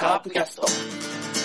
カープキャスト。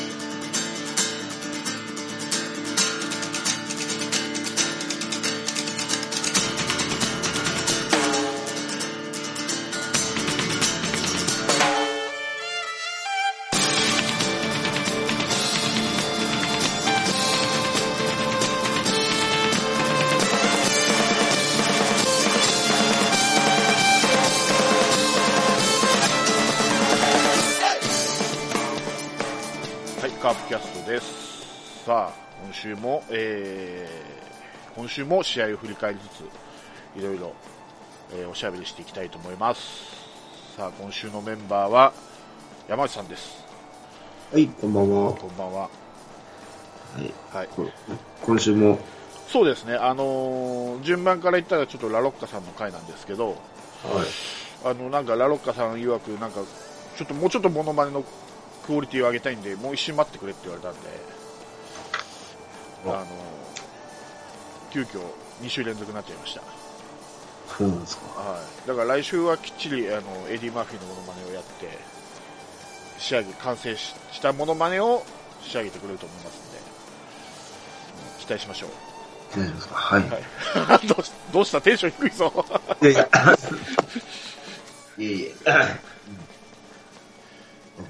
今週も試合を振り返りつつ、いろいろ、えーおしゃべりしていきたいと思います。さあ、今週のメンバーは、山内さんです。はい、こんばんは。はこんばんは。い、はい。こ今週も、そうですね、あのー順番から言ったらちょっとラロッカさんの回なんですけど、はい、あの、なんかラロッカさん曰く、なんか、ちょっともうちょっとモノマネのクオリティを上げたいんで、もう一瞬待ってくれって言われたんで、ああのー急遽2週連続になっちゃいました。そうなんですか。はい、だから来週はきっちりあのエディ・マーフィーのモノマネをやって仕上げ完成ししたモノマネを仕上げてくれると思いますので期待しましょう、すか。はい。はい、どうしどうした？テンション低いぞいやいや、いえいえ。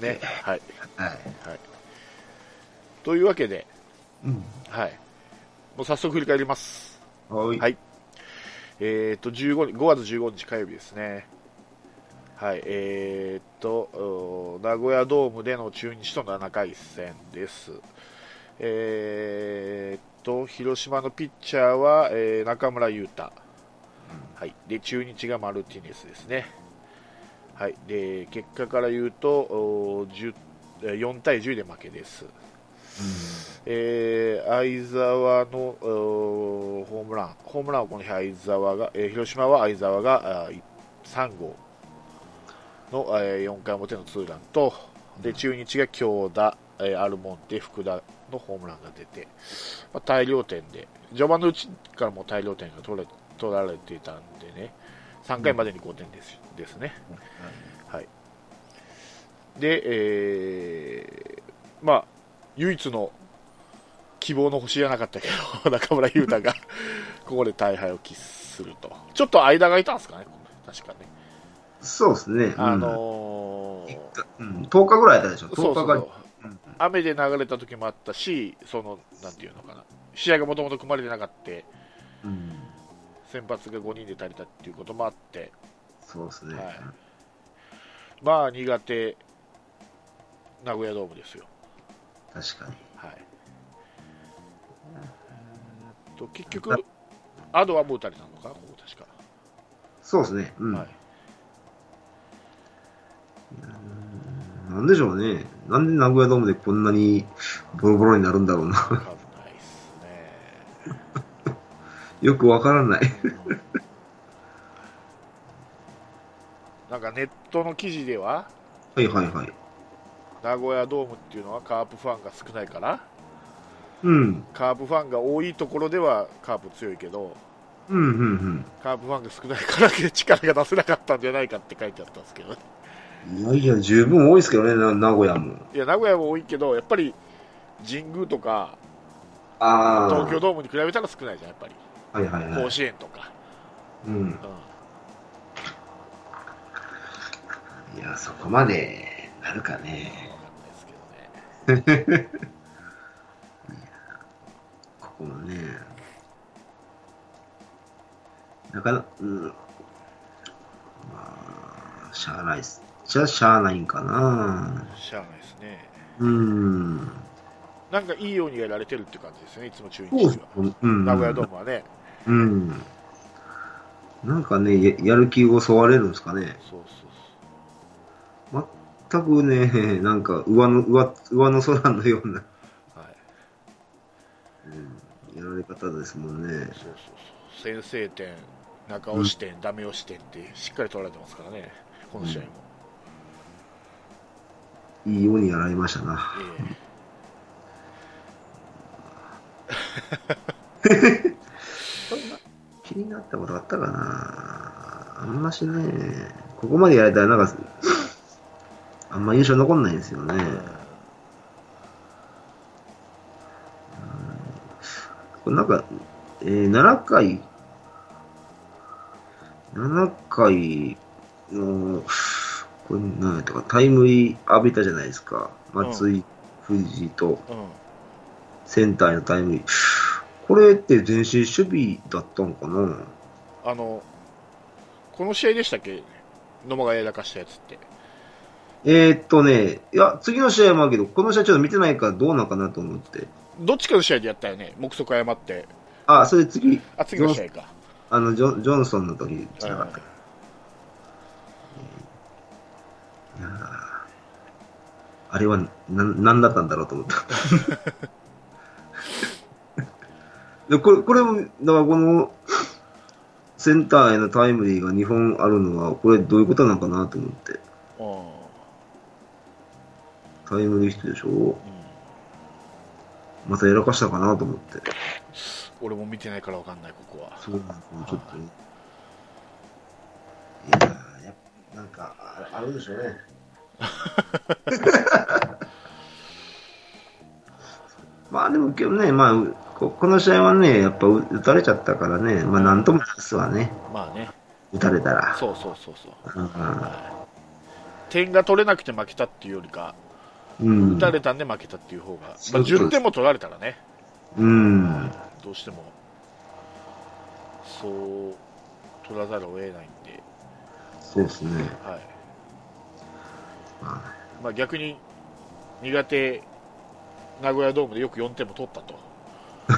ねはい、はい。はい、というわけで、うん。はい、もう早速振り返ります。はい。はい。えー、と15日5月15日火曜日ですね。はい。えー、とお名古屋ドームでの中日との7回戦です。えー、と広島のピッチャーは、えー中村優太、はい、で中日がマルティネスですね、はい、で結果から言うとお10えー4対10で負けです、えー相沢のホームラン、ホームランをこの日相沢が、えー広島は相沢があーい3号の、え4回表のツーランと、で中日が京田、えーアルモンテ、福田のホームランが出て、まあ、大量点で、序盤のうちからもう大量点が取れ取られていたんでね、3回までに5点です,、ですね。はい、で、えーまあ、唯一の希望の星じゃなかったけど、中村優太が ここで大敗を喫すると。ちょっと間がいたんですかね、確かね。そうですね。あのーうん、10日ぐらいだでしょ。10日が。雨で流れた時もあったし、その、なんていうのかな、試合がもともと組まれてなかった、うん。先発が5人で足りたっていうこともあって、そうですね。はいまあ苦手、名古屋ドームですよ。確かに。はい。と結局、アドはもう打たれたのか？な、ここ確か。そうですね。うん。はい。なんでしょうね。なんで名古屋ドームでこんなにボロボロになるんだろうな。危ないっすね。よくわからない。なんかネットの記事では、はいはいはい。名古屋ドームっていうのはカープファンが少ないから、うん。カープファンが多いところではカープ強いけど、うん、うん、うん。カープファンが少ないから力が出せなかったんじゃないかって書いてあったんですけどね。いやいや、十分多いですけどね、な名古屋も。いや、名古屋も多いけど、やっぱり神宮とかああ。東京ドームに比べたら少ないじゃん、やっぱり。はいはいはい。甲子園とか。うん。うんいや、そこまでなるかね。ここもね。なかなか、うん。まあ、しゃあないっす。じゃあ、しゃあないんかな。しゃあないですね。うん。なんかいいようにやられてるって感じですね、いつも中日は。うん。名古屋ドームはね。うん。なんかね、ややる気をそわれるんですかね。そうそう全くね、なんか上の、上上の空のような。はい。うん、やられ方ですもんね。そうそうそう。先制点、中押し点、ダメ押し点ってしっかり取られてますからね、この試合も。いいようにやられましたな。え 気になったことあったかなあんましね、ここまでやられたら、なんか、あんま印象残んないんですよね。これなんか、えー、7回、7回の、これ何やったか、タイムリー浴びたじゃないですか。松井、藤井とうん。センターへのタイムリー。これって前進守備だったのかな？あの、この試合でしたっけ？野間がやらかしたやつって。えー、っとね、いや、次の試合もあるけど、この試合ちょっと見てないからどうなんかなと思って。どっちかの試合でやったよね。目測誤って。あ、それ次、あ、次の試合か。あの、ジョジョンソンの時じゃなかった。いやーあれは、なん、なんだったんだろうと思った。でこれ、これも、だからこの、センターへのタイムリーが2本あるのは、これどういうことなのかなと思って。うん。タイムリーヒットでしょうんまたやらかしたかなと思って。俺も見てないからわかんない、ここは。そうなんですね、ちょっとね。いやーやなんか、ああるんでしょうね。まあでも今日ね、まあ、ここの試合はね、やっぱ打打たれちゃったからね、まあなんともなすわね、まあね。打たれたら。そうそうそうそう。うん点が取れなくて負けたっていうよりか、うん。打たれたんで負けたっていう方が、まあ、そうそう10点も取られたらね、うん。どうしても、そう取らざるを得ないんで、そうですね。はい。ままあ、逆に苦手、名古屋ドームでよく4点も取ったと、あ、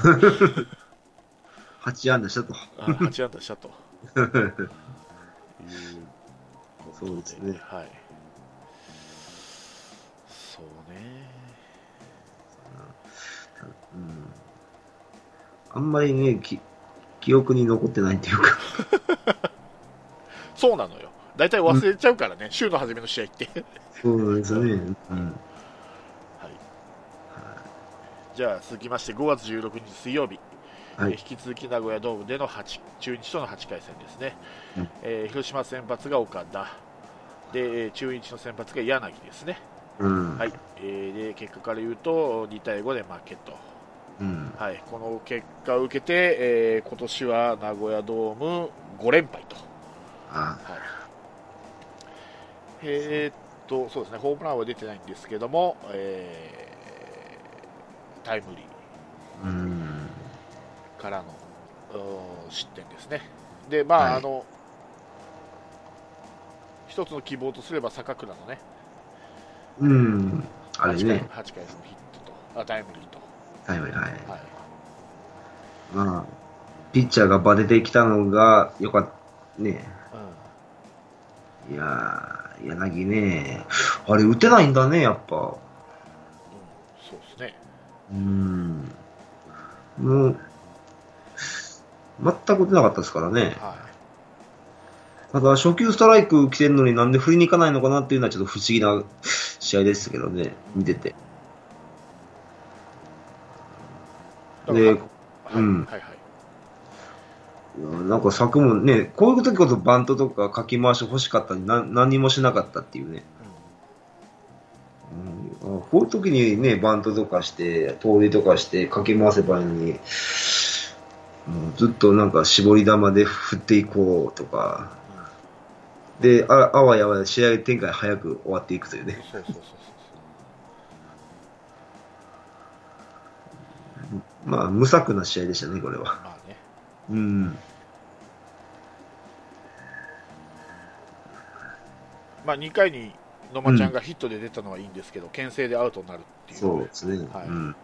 8安打したと。あ8安打したと。いうことそうですね。はい、うん。あんまりね、き記憶に残ってないっていうか。そうなのよ、大体忘れちゃうからね、週の初めの試合って。そうですね。うん。はい、じゃあ続きまして5月16日水曜日、はいえー引き続き名古屋ドームでの8中日との8回戦ですね、うんえー広島先発が岡田でえー中日の先発が柳ですね、うん。はい。えーで結果から言うと2対5で負けと、うん。はい、この結果を受けて、えー今年は名古屋ドーム5連敗と、あ。はい。えーっとそうですね。ホームランは出てないんですけども、えータイムリー。うん。からの失点ですね。で、まあ、はい。あの、一つの希望とすれば坂倉のね、うん。あれ8回ね。8回のヒットと、あタイムリーと、はいはいはい。はい、まあ、ピッチャーがバテてきたのがよかった。ね。いやー、柳ね。あれ、打てないんだね、やっぱ。うん、うん、そうですね。うん。もう、全く打てなかったですからね。はただ、初球ストライク来てるのになんで振りに行かないのかなっていうのはちょっと不思議な 試合ですけどね、見てて。い。でうんはい、なんか策もね、こういう時こそバントとかかき回し欲しかったのにな何にもしなかったっていうね。うん、あこういう時にね、バントとかして、盗塁とかして、かき回せばいいのに、もうずっとなんか絞り球で振っていこうとか、で、ああわやわや試合展開早く終わっていくというね。そうそうそうまあ、無策な試合でしたね、これは。そう。まあね。うん。まあ、2回に野間ちゃんがヒットで出たのはいいんですけど、牽制でアウトになるっていう。そうですね。はい。うん。はい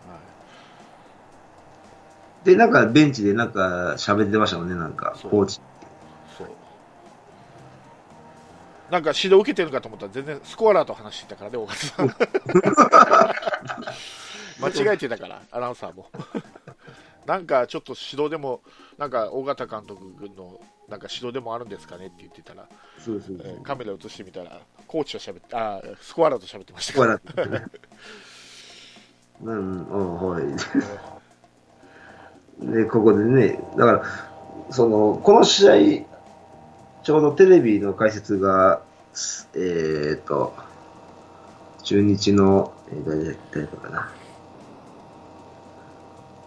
で、なんかベンチでなんか喋ってましたもんね、なんか、そうコーチ。なんか指導受けてるかと思ったら全然スコアラーと話してたからね、大勝さん。間違えてたから、アナウンサーも。なんかちょっと指導でも、なんか尾形監督のなんか指導でもあるんですかねって言ってたら、そうカメラ映してみたら、コーチと喋って、あースコアラーと喋ってましたかラーってね。うん、うん、はい。ら。で、ここでね、だから、その、この試合、ちょうどテレビの解説が、えーっと、中日の、えー、誰だ誰だかな。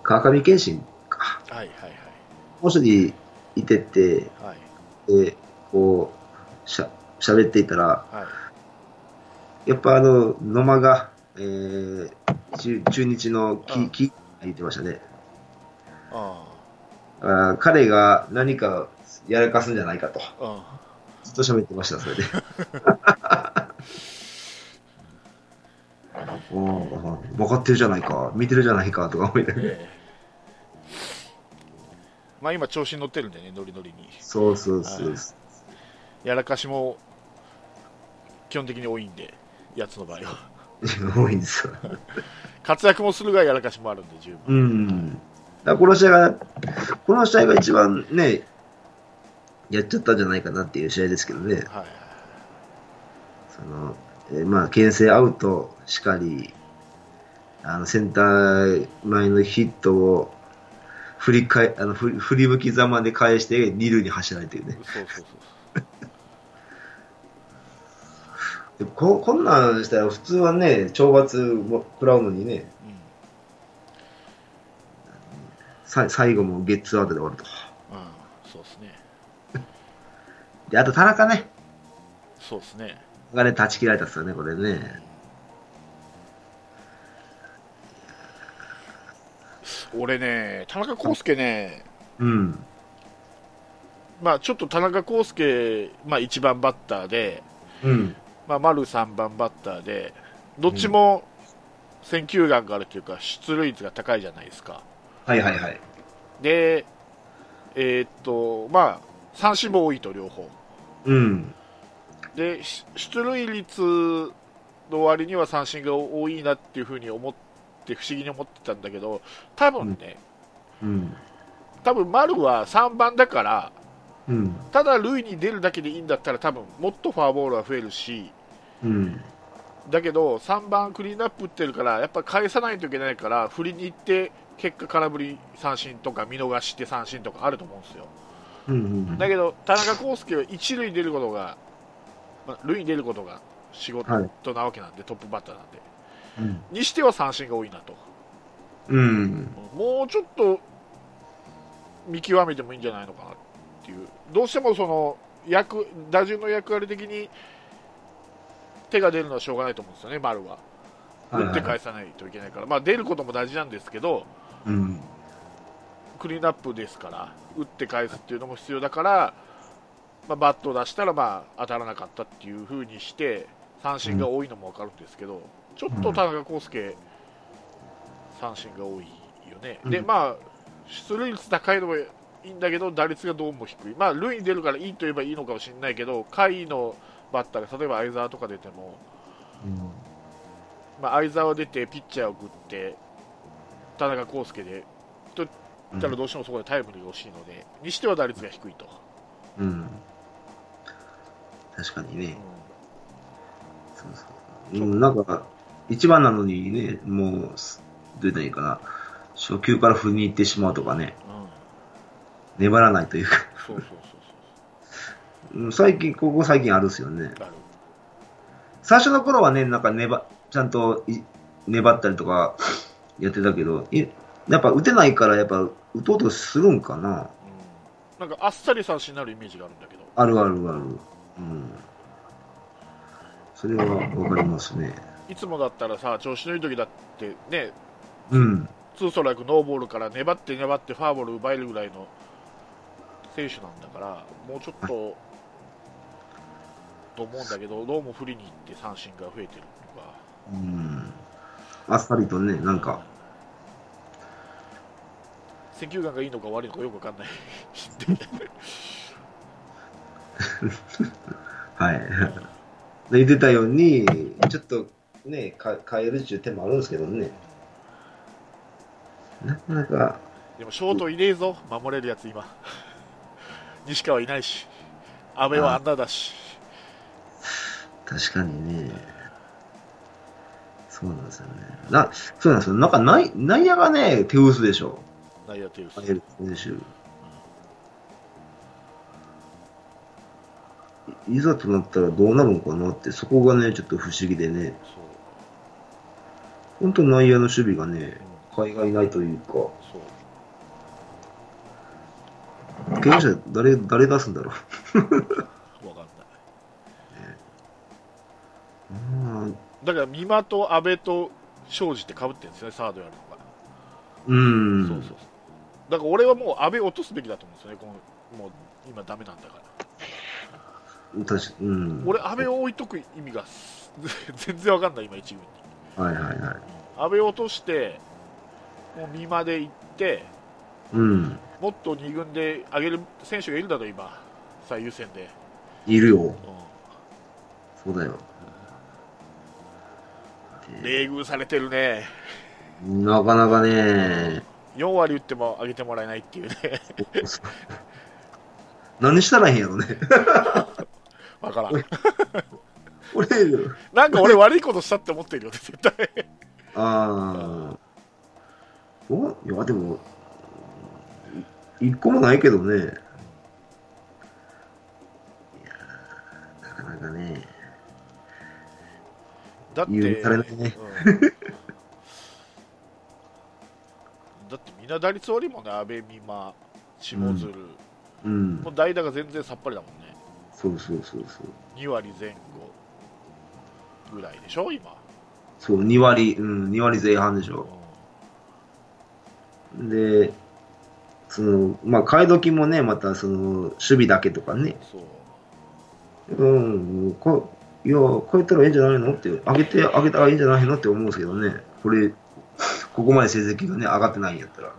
川上健信か。はいはいもう一人いてて、はい。はい。で、こう、しゃ、喋っていたら、はい。やっぱあの、野間が、えー、中中日のうん木、木、言ってましたね。ああー彼が何かやらかすんじゃないかと。あ。ずっと喋ってました、それで。おー分かってるじゃないか、見てるじゃないかとか思いな。ええまあ今調子に乗ってるんでね、ノリノリに。そうそうそう。はいやらかしも基本的に多いんで、やつの場合は。多いんですよ。活躍もするがやらかしもあるんで、十分。うん。だこの試合が、この試合が一番ね、やっちゃったんじゃないかなっていう試合ですけどね。はい。その、えーまあ、牽制アウトしかり、あの、センター前のヒットを、振り返、あの、振り振り向きざまで返して、二塁に走られてるね。そうそうそうでここんなんしたら普通はね、懲罰も食らうのにね、さ最後もゲッツーアウトで終わると。うん。うん。そうですね。で、あと田中ね、そうですね。がね、断ち切られたっすよね、これね。俺ね、田中康介ね、うん。まあちょっと田中康介、まあ1番バッターで、うん。まあ丸3番バッターで、どっちも選球眼があるというか、出塁率が高いじゃないですか。はいはいはい。で、えーっと、まあ三振も多いと両方。うん。で、し出塁率の割には三振が多いなっていうふうに思って、不思議に思ってたんだけど、多分ね、うん。多分丸は3番だから、うん。ただ塁に出るだけでいいんだったら多分もっとフォアボールは増えるしうん。だけど3番クリーンアップ打ってるからやっぱ返さないといけないから振りに行って結果空振り三振とか見逃して三振とかあると思うんですようん。だけど田中康介は一塁に出ることが、まあ、塁に出ることが仕事はいなわけなんで、トップバッターなんでうん。にしては三振が多いなとうん。もうちょっと見極めてもいいんじゃないのかなっていう、どうしてもその役打順の役割的に手が出るのはしょうがないと思うんですよね、丸は。打って返さないといけないから、まあ、出ることも大事なんですけど、うん。クリーンアップですから、打って返すっていうのも必要だから、まあ、バットを出したらまあ当たらなかったっていう風にして、三振が多いのも分かるんですけど、ちょっと田中康介、三振が多いよね。で、うんまあ、出塁率高いのもいいんだけど、打率がどうも低い。まあ、塁に出るからいいと言えばいいのかもしれないけど、下位のバッターが、例えば相澤とか出ても、まあ、相澤出て、ピッチャーを送って、田中康介で、と言ったらどうしてもそこでタイムリーが欲しいので、にしては打率が低いと。うん。確かにね。そうそううん、なんか、一番なのにね、もう、すどう言ったらいいかな。初球から振りに行ってしまうとかね、うん、うん粘らないというか、そうそうそううん最近、ここ最近あるっすよね。最初の頃はね、なんか粘、ちゃんとい粘ったりとかやってたけど、いやっぱ打てないから、やっぱ打とうとするんかな。うん。なんかあっさり三振になるイメージがあるんだけど。あるあるある。うん。それはわかりますね。いつもだったらさ、調子のいい時だってね、うん。ツーストライク、ノーボールから粘って粘ってファーボール奪えるぐらいの選手なんだから、もうちょっと、と思うんだけど、どうも振りに行って三振が増えてるとか。うん。あっさりとね、なんか、選球眼がいいのか悪いのかよくわかんない。はい。で言ってたように、ちょっとね、か変えるっていう手もあるんですけどね。なかなか、でもショートいねえぞ、守れるやつ今。西川いないし、阿部はあんなだし。確かにね。そうなんですよね。な、そうなんですよ。なんか内内野がね、手薄でしょ。内野手です。あげる選手。いざとなったらどうなるのかなって、そこがね、ちょっと不思議でね、本当内野の守備がね、海外ないというか、そう。経営者誰、誰出すんだろう。わかんない。うんだから美馬と阿部と庄司ってかぶってるんですよねサードやるのが、うん。そうそうそうだから俺はもう阿部落とすべきだと思うんですよねこのもう今ダメなんだから確かうん。俺阿部を置いとく意味が全然わかんない今一軍にはいはいはい。阿部を落としてもう美馬で行ってうん。もっと2軍で上げる選手がいるだろ今最優先で、いるよ。うそうだよ。ん、冷遇されてるねなかなかね、4割打っても上げてもらえないっていうね 何したらいいんやろね。わからん俺、なんか俺悪いことしたって思ってるよね絶対ああ。おいや、でも、い一個もないけどね。いやなかなかね。だって、許されないねうんだってみんな打率悪いもんね阿部美馬下鶴、うんも。う代打が全然さっぱりだもんねそうそうそうそう。2割前後ぐらいでしょ今、そう、2割、うん、2割前半でしうんょ。で、その、まあ、買い時もね、また、その、守備だけとかね。そううん、こいや、変えたらいいんじゃないのって、上げて、上げたらいいんじゃないのって思うんですけどね。これ、ここまで成績がね、上がってないんやったら。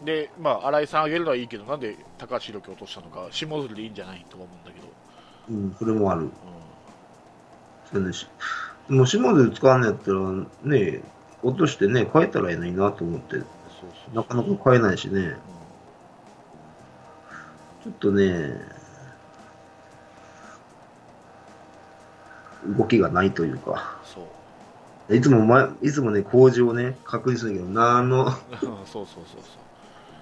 うん。で、まあ、新井さん上げるのはいいけど、なんで高橋宏樹落としたのか、下鶴でいいんじゃないとか思うんだけど、うん、それもある。うそうね。しもう島で使わんのやったら、ね、落としてね、変えたらいいのになと思って、ん、そうそう。なかなか変えないしね。ちょっとね、動きがないというか、いつも前、いつもね、工事をね、確認するけど、何のうんそうそうそうそ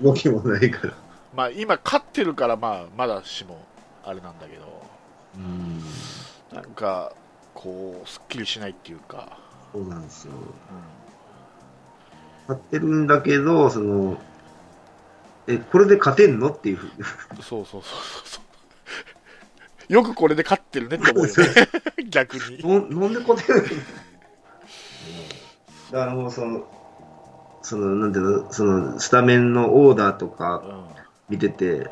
う。動きもないから。まあ今勝ってるからまあまだしもあれなんだけど。うん、なんかこうすっきりしないっていうか、そうなんですよ。う勝ってるんだけど、その、え、これで勝てんのっていう。ふうに。ん、そうそうそうそう。よくこれで勝ってるねって思うよね。逆に。ななんで勝てないの？だからもうその、その、なんていうの、その、スタメンのオーダーとかうん見てて、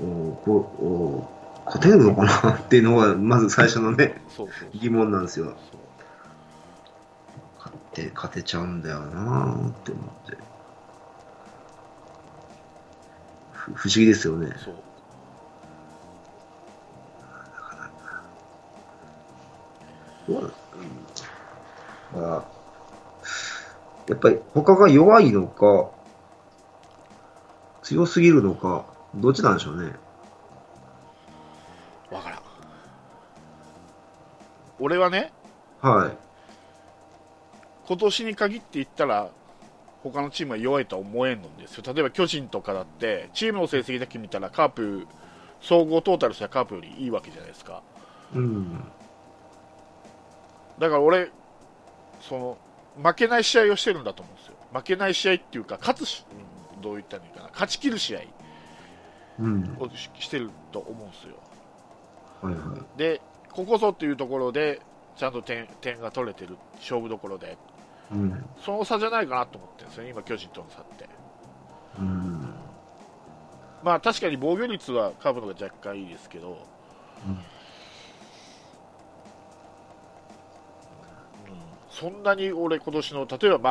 うん、おこお勝てるのかな？っていうのが、まず最初のね、疑問なんですよ。勝って、勝てちゃうんだよなって思って。ふ不思議ですよね。そうそううんだか？らやっぱり他が弱いのか、強すぎるのか、どっちなんでしょうね。わからん俺はねはい。今年に限って言ったら他のチームは弱いとは思えんのですよ例えば巨人とかだってチームの成績だけ見たらカープ総合トータルしたらカープよりいいわけじゃないですかうん。だから俺その負けない試合をしてるんだと思うんですよ負けない試合っていうか勝つしうんどう言ったらいいかな勝ち切る試合うん。をししてると思うんですよはいはい。でここぞっていうところでちゃんと点点が取れてる勝負どころでうん。その差じゃないかなと思ってるんですよね今巨人との差ってうん。まあ確かに防御率はカープの方が若干いいですけど、うんそんなに俺今年の例えばま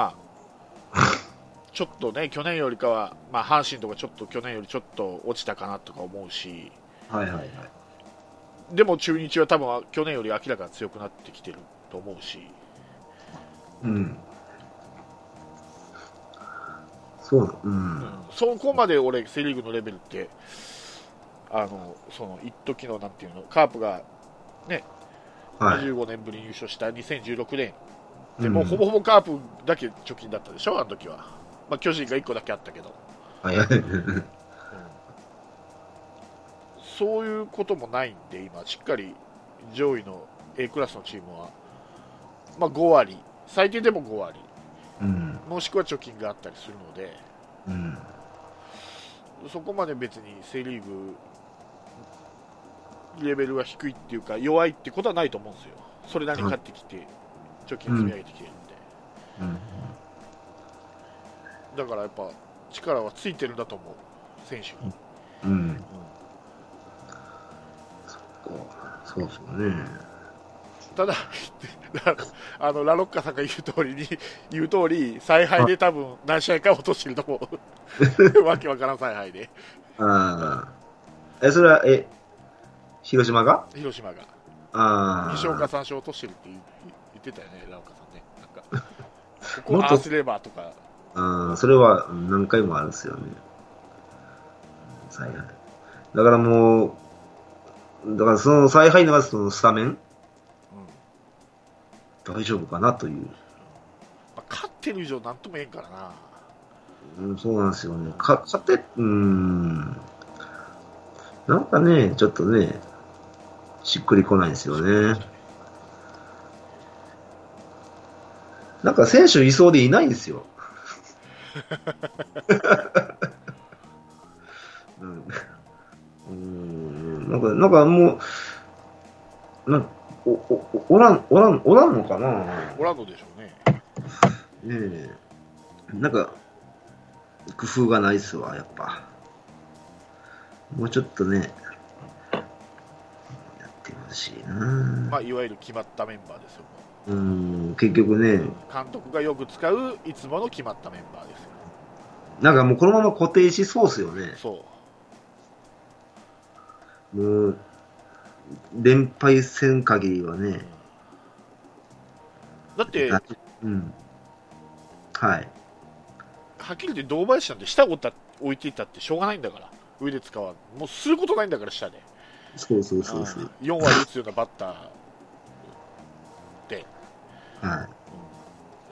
あ ちょっとね去年よりかは、まあ、阪神とかちょっと去年よりちょっと落ちたかなとか思うしはいはいはい。でも中日は多分去年より明らかに強くなってきてると思うし、うん。そうだ。ううんん。そこまで俺セ・リーグのレベルってあのその一時のなんていうのカープがはい。25年ぶりに優勝した2016年でうん。もうほぼほぼカープだけ貯金だったでしょ、あの時は、まあ、巨人が1個だけあったけど、はい。はい。そういうこともないんで、今、しっかり上位の A クラスのチームは、まあ、5割、最低でも5割、うん。もしくは貯金があったりするので、うん。そこまで別にセ・リーグ、レベルが低いっていうか、弱いってことはないと思うんですよ、それなりに勝ってきて、貯金積み上げてきてるんで、うん。だからやっぱ、力はついてるんだと思う、選手に。うん。そうそうね。ただ、ラ あのラロッカさんが言う通りに、言う通り、采配で多分何試合か落としてると思う。わけわからん采配で、ああ。え、それは、え、広島が？広島が。ああ。2勝か3勝落としてるって言言ってたよね、ラロッカさんね。なんか、ここああすればとか、ああ、それは何回もあるんですよね。采配。だからもう、だからその采配のがそのスタメンうん大丈夫かなという。まあ、勝ってる以上なんとも言えんからな。うん、そうなんですよね。か、勝て、うーん。なんかね、ちょっとね、しっくりこないんですよね。なんか選手いそうでいないんですよ。うん、うんなんか、なんかもう、なんお、お、おらん、おらん、おらんのかな？オランドでしょうね。ねえ。なんか、工夫がないっすわ、やっぱ。もうちょっとね、やしまあ、いわゆる決まったメンバーですよ。うん、結局ね、監督がよく使ういつもの決まったメンバーですよ。なんかもうこのまま固定しそうっすよね。そう。もう、連敗せん限りはね。だって、はうん。はい。っきり言って堂林なんて下を置いていったってしょうがないんだから。上で使わん。もうすることないんだから、下で。そうそうそうそう。4割打つようなバッターで、は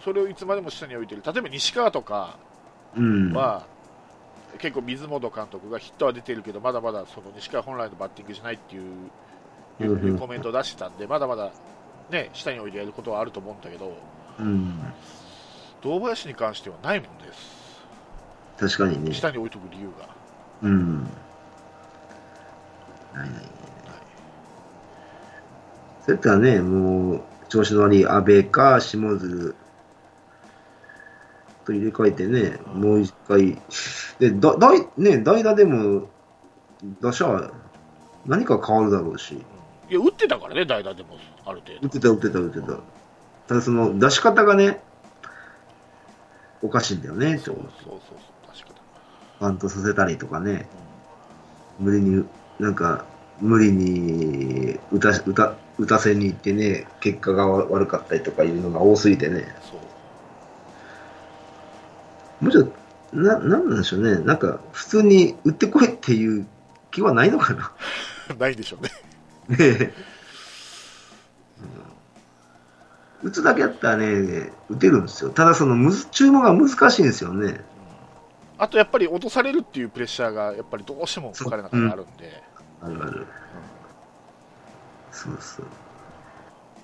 それをいつまでも下に置いてる。例えば西川とかい。うん。は、結構水本監督がヒットは出てるけど、まだまだその西川本来のバッティングじゃないっていういうコメントを出してたんで、まだまだ、ね、下に置いてやることはあると思うんだけど、うん。堂林に関してはないもんです、確かにね。下に置いとく理由が。うん。ないないね。そうやったらね、もう、調子の悪い安倍か下津と入れ替えてね、もう一回。で、だ、だい、ね、代打でも、打者、何か変わるだろうし。いや、打ってたからね、代打でも、ある程度。打ってた、打ってた、打ってた。ただその、出し方がね、おかしいんだよね、そうそうそうそう、確かに。バントさせたりとかね、無理に、なんか、無理に打た打た打たせに行ってね、結果が悪かったりとかいうのが多すぎてね、そう。もうちょっと、な、なんなんでしょうね、なんか、普通に打ってこいっていう気はないのかな。ないでしょうね。ねえ。打つだけやったらね、打てるんですよ。ただそのむず、注文が難しいんですよね。あとやっぱり落とされるっていうプレッシャーがやっぱりどうしても彼の中にあるんで、あるある。そうそう。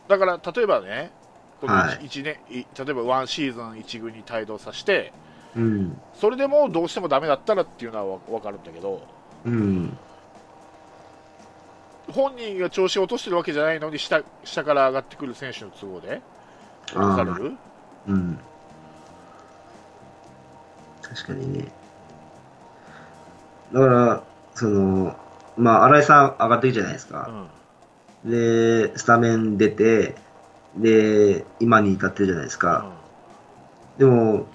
だから例えばね、このはい一年、い例えばワンシーズン一軍に帯同させて、うん。それでもどうしてもダメだったらっていうのは分かるんだけど、うん。本人が調子を落としてるわけじゃないのに下、下から上がってくる選手の都合で落とされる、うん。確かにね。だから、その、まあ、新井さん上がってるじゃないですか。うんで、スタメン出て、で、今に至ってるじゃないですか。でも、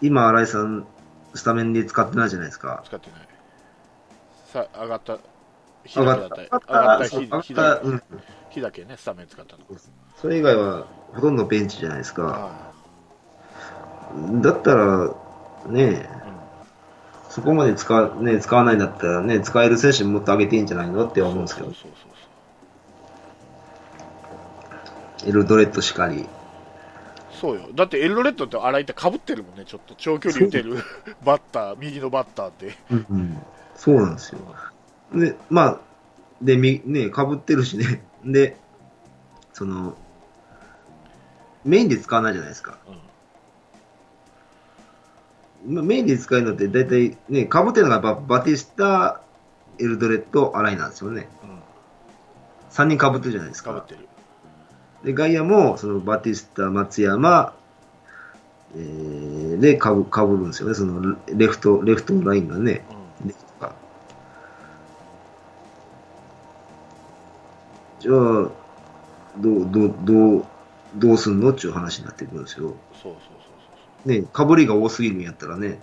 今、新井さん、スタメンで使ってないじゃないですか。使ってない。さ上がった日上がった。だけだった上がったそう日日上がった、だうん。日だけね、スタメン使ったの。それ以外は、ほとんどベンチじゃないですか。はだったら、ねいうんそこまで使わ,、ね、使わないんだったらね、使える選手もっと上げていいんじゃないの？って思うんですけどそう、そうそうエルドレッドしかり。そうよ。だってエルドレッドって荒井ってかぶってるもんね、ちょっと長距離打てる バッター、右のバッターって。うん、そうなんですよ。で、まあ、で、み、ね、被ってるしね。で、その、メインで使わないじゃないですか。うん。まあメインで使えるのって大体ね、被ってるのがやっぱバティスタ、エルドレッド、アライなんですよね。うん。3人被ってるじゃないですか。かぶってる。で、外野も、そのバティスタ、松山、えー、で、かぶ、被るんですよね。その、レフト、レフトのラインがね。うん。じゃあ、どう、どう、どう、どうすんのっていう話になってくるんですよ。そうそうね、かぶりが多すぎるんやったらね。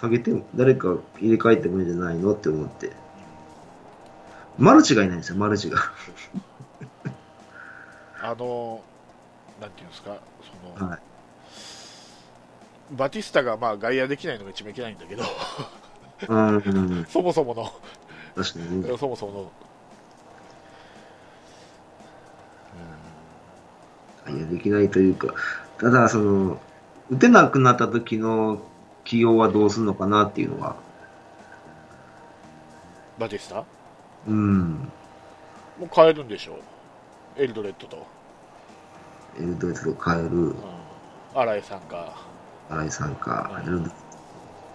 下げても、誰か入れ替えてもいいんじゃないのって思って。マルチがいないんですよ、マルチが。あの、なんていうんですか、その、はい。バティスタがまあ外野できないのが一番いけないんだけど、うん、そもそもの、確かにね。そもそもの、いや、できないというか、ただ、その、打てなくなった時の起用はどうするのかなっていうのが、バティスタ？うん、もう変えるんでしょ？う、エルドレッドと、エルドレッドと変える、うん、新井さんか、新井さんか、うん。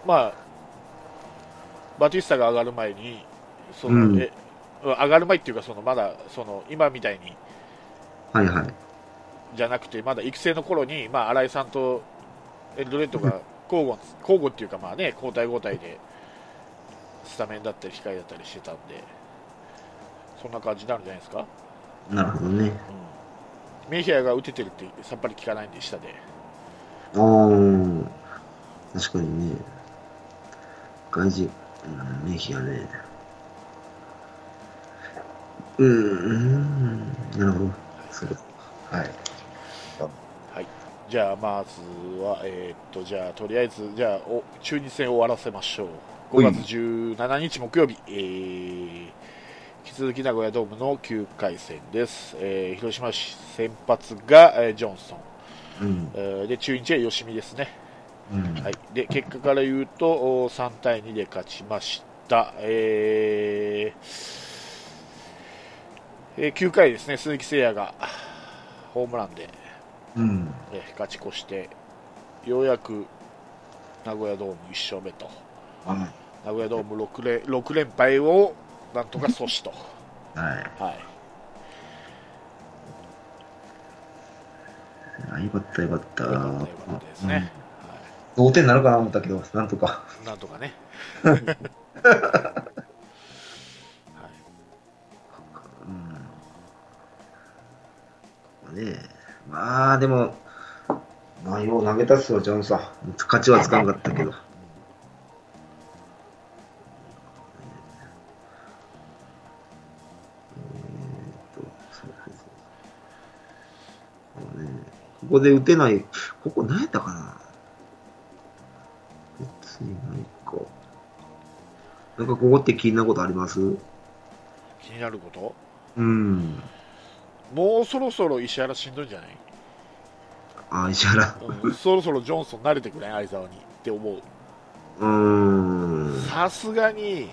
まあ、バティスタが上がる前に、そのうん。え上がる前っていうか、そのまだその今みたいにはいはい。じゃなくて、まだ育成の頃に、まあ、新井さんとエルドレッドが交互交互っていうか、まあね、交代交代でスタメンだったり、控えだったりしてたんで、そんな感じになるんじゃないですか？なるほどね。うんメヒアが打ててるってさっぱり聞かないんで、下で。あー、確かにね。外人、うん、メヒアね。うーん、なるほど。はい。はい、じゃあ、まずは、えーっと、じゃあ、とりあえず、じゃあ、お中日戦終わらせましょう。5月17日木曜日、えー引き続き名古屋ドームの9回戦です。えー広島市先発が、えージョンソン、うん。えーで中日は吉見ですね。うん。はい、で結果から言うとお3対2で勝ちました。えーえー9回ですね、鈴木誠也がホームランで、うん。えー勝ち越して、ようやく名古屋ドーム1勝目と、は名古屋ドーム 6, 連6連敗をなんとか阻止と、い。はい。はい、あよかったよかった。よかったよかったですね、同点になるかな思ったけど、なんとか。はい、なんとかね。うん。ねえ。まあ、でも、まあ、よう投げたっすわ、ジョンさん。勝ちはつかんかったけど。ここで打てない、ここ何やったかな別に何か。なんかここって気になることあります？気になること？うん。もうそろそろ石原しんどいんじゃない、あ、石原。うん、そろそろジョンソン慣れてくれ相沢にって思ううーん。さすがに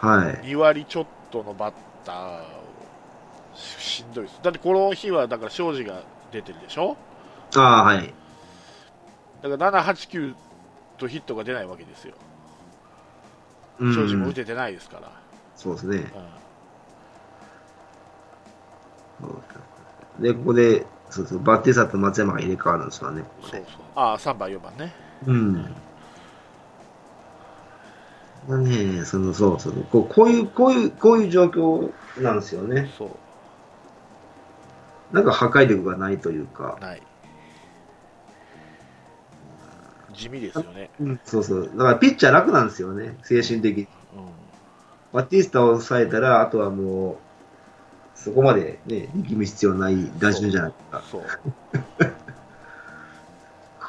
はい。2割ちょっとのバッターししんどいですだってこの日はだから庄司が出てるでしょ？ああ、はい。だから789とヒットが出ないわけですようん庄司も打ててないですから、そうですね。うんで、ここで、そうそう、バッティサと松山が入れ替わるんですよね。ここでそうそうああ3番4番ねうん。まあね、その、そうそう、こうこういう、こういう、こういう状況なんですよね。そうなんか破壊力がないというか。ない地味ですよね、そうそう。だからピッチャー楽なんですよね、精神的に。うん、バッティスタを抑えたら、あとはもう、そこまでね、力む必要ない打順じゃないですか。そう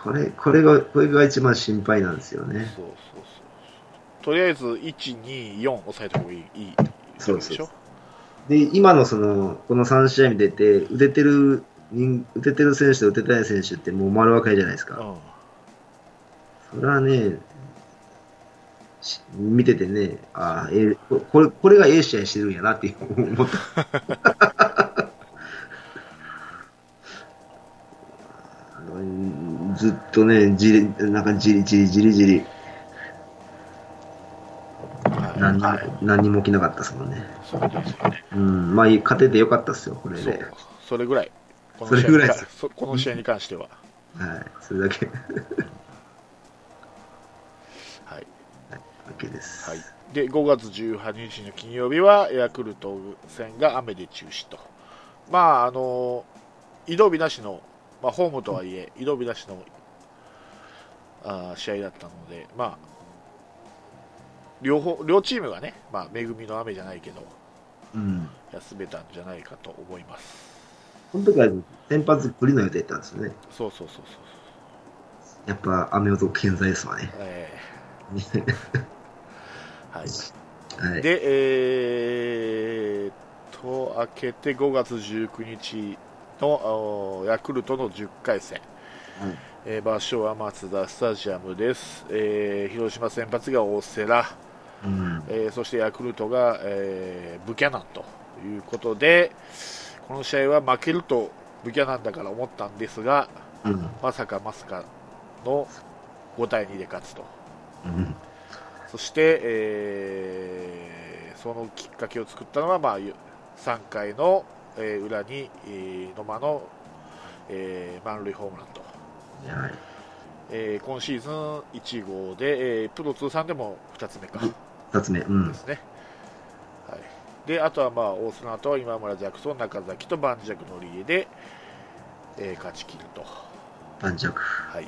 これ、これが、これが一番心配なんですよね。そうそうそうとりあえず124抑えた方がいいいいそうそうでしょで、今のその、この3試合見てて、打ててる人、打ててる選手と打ててない選手ってもう丸分かりじゃないですか。うんそれはね、し見ててね、ああ、ええここれ、これがええ試合してるんやなって思った。う んずっとね、じり、なんかじりじりじりじり、はい何何にも起きなかったですもんね。そうですよね。うん、まあ、勝ててよかったですよ、これで。、それぐらい。こそれぐらいそこの試合に関しては。はい、それだけ。はい。OK です。はい。で、5月18日の金曜日は、ヤクルト戦が雨で中止と。まあ、あの、移動日なしの、まあ、ホームとはいえ、移動日なしのあー試合だったので、まあ、両方、両チームがね、まあ、恵みの雨じゃないけど、うん。休めたんじゃないかと思います。この時は先発プリの予定だったんですよね。そうそうそうそう。やっぱ雨男健在ですわね。えー はい。はい。で、えーっと、明けて5月19日のおヤクルトの10回戦、はいえー場所はマツダスタジアムです、えー広島先発が大瀬良、うん。えーそしてヤクルトが、えーブキャナンということで、この試合は負けるとブキャナンだから思ったんですが、うん。まさかまさかの5対2で勝つと。うん。そして、えーそのきっかけを作ったのは、まあ、3回の、えー裏に、えー野間の、えー満塁ホームランと、はい。えー今シーズン1号で、えープロ通算でも2つ目か、二つ目。うんで。すね。はい、であとは、まあ、大須の後は今村ジャクソン、中崎と盤石のりえで、えー勝ち切ると。盤石。はい、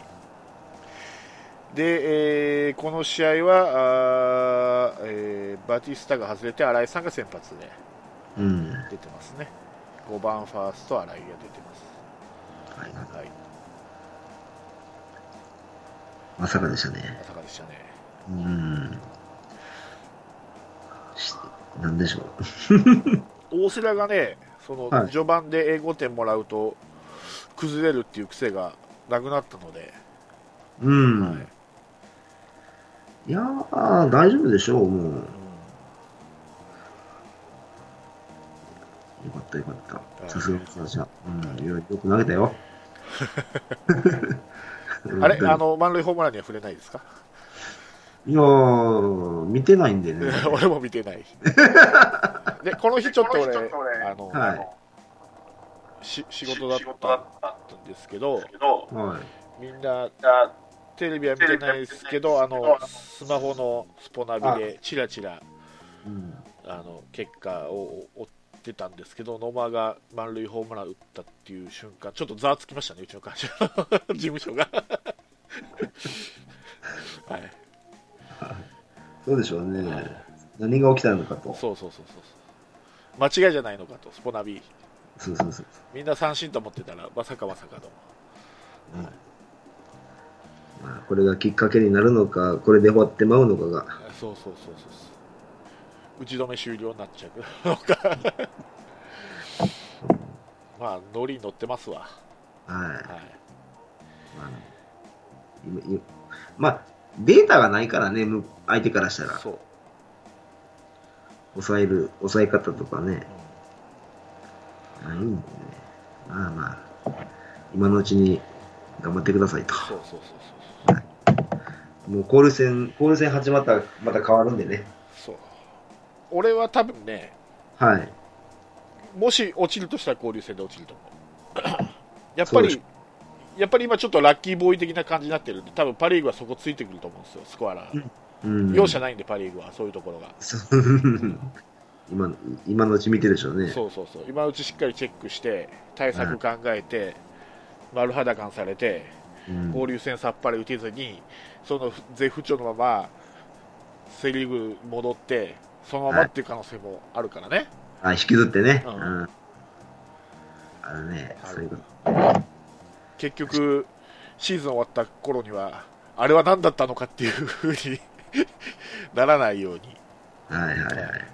で、えーこの試合はあー、えーバティスタが外れて新井さんが先発でうん。出てますね5番ファースト新井が出てます、はい。はい、まさかでしたね。まさかでしたねうん。しなんでしょ 大瀬良がねそのはい序盤で英語点もらうと崩れるっていう癖がなくなったので、う。うん。はいいやー、大丈夫でしょう、もう。うんよかったよかった。さすがにじゃうん、よよく投げたよ。あれうんあの満塁ホームランには触れないですか？いやー、見てないんでね。俺も見てない でこの日ちょっと俺あの、はいし仕事だったんですけどはい。みんなテレビは見てないですけどあのスマホのスポナビでチラチラうん。あの結果を追ってたんですけど野間が満塁ホームラン打ったっていう瞬間ちょっとざわつきましたねうちの会社の 事務所が はいそうでしょうね。何が起きたのかと。そうそうそうそう間違いじゃないのかとスポナビそうそうそう。みんな三振と思ってたらまさかまさかのまあ、これがきっかけになるのか、これで終わってまうのかが。そうそうそうそう打ち止め終了になっちゃうのか まあノリに乗ってますわはい。はいまあ、まあ、データがないからね、む相手からしたら。そう、抑える、抑え方とかね、うんないんでね。まあまあ、今のうちに頑張ってくださいと。そうそうそうそうもう交流戦、交流戦始まったらまた変わるんでね。そう俺は多分ねはい。もし落ちるとしたら交流戦で落ちると思う やっぱりやっぱり今ちょっとラッキーボーイ的な感じになってるんで多分パ・リーグはそこついてくると思うんですよスコアラー、うん。容赦ないんでパ・リーグはそういうところが 今の今のうち見てるでしょうね。そうそうそう今のうちしっかりチェックして対策考えて、丸裸されてうん交流戦さっぱり打てずにその絶不調のままセ・リーグ戻ってそのままっていう可能性もあるからね、あ、引きずってね。ううんん。あるね。そういうこと。結局シーズン終わった頃にはあれは何だったのかっていうふうに ならないようにはいはいはい。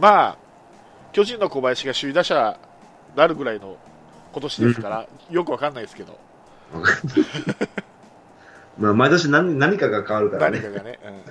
まあ巨人の小林が首位打者なるぐらいの今年ですから、よくわかんないですけど。まあ、毎年何何かが変わるからね。何かがね、うん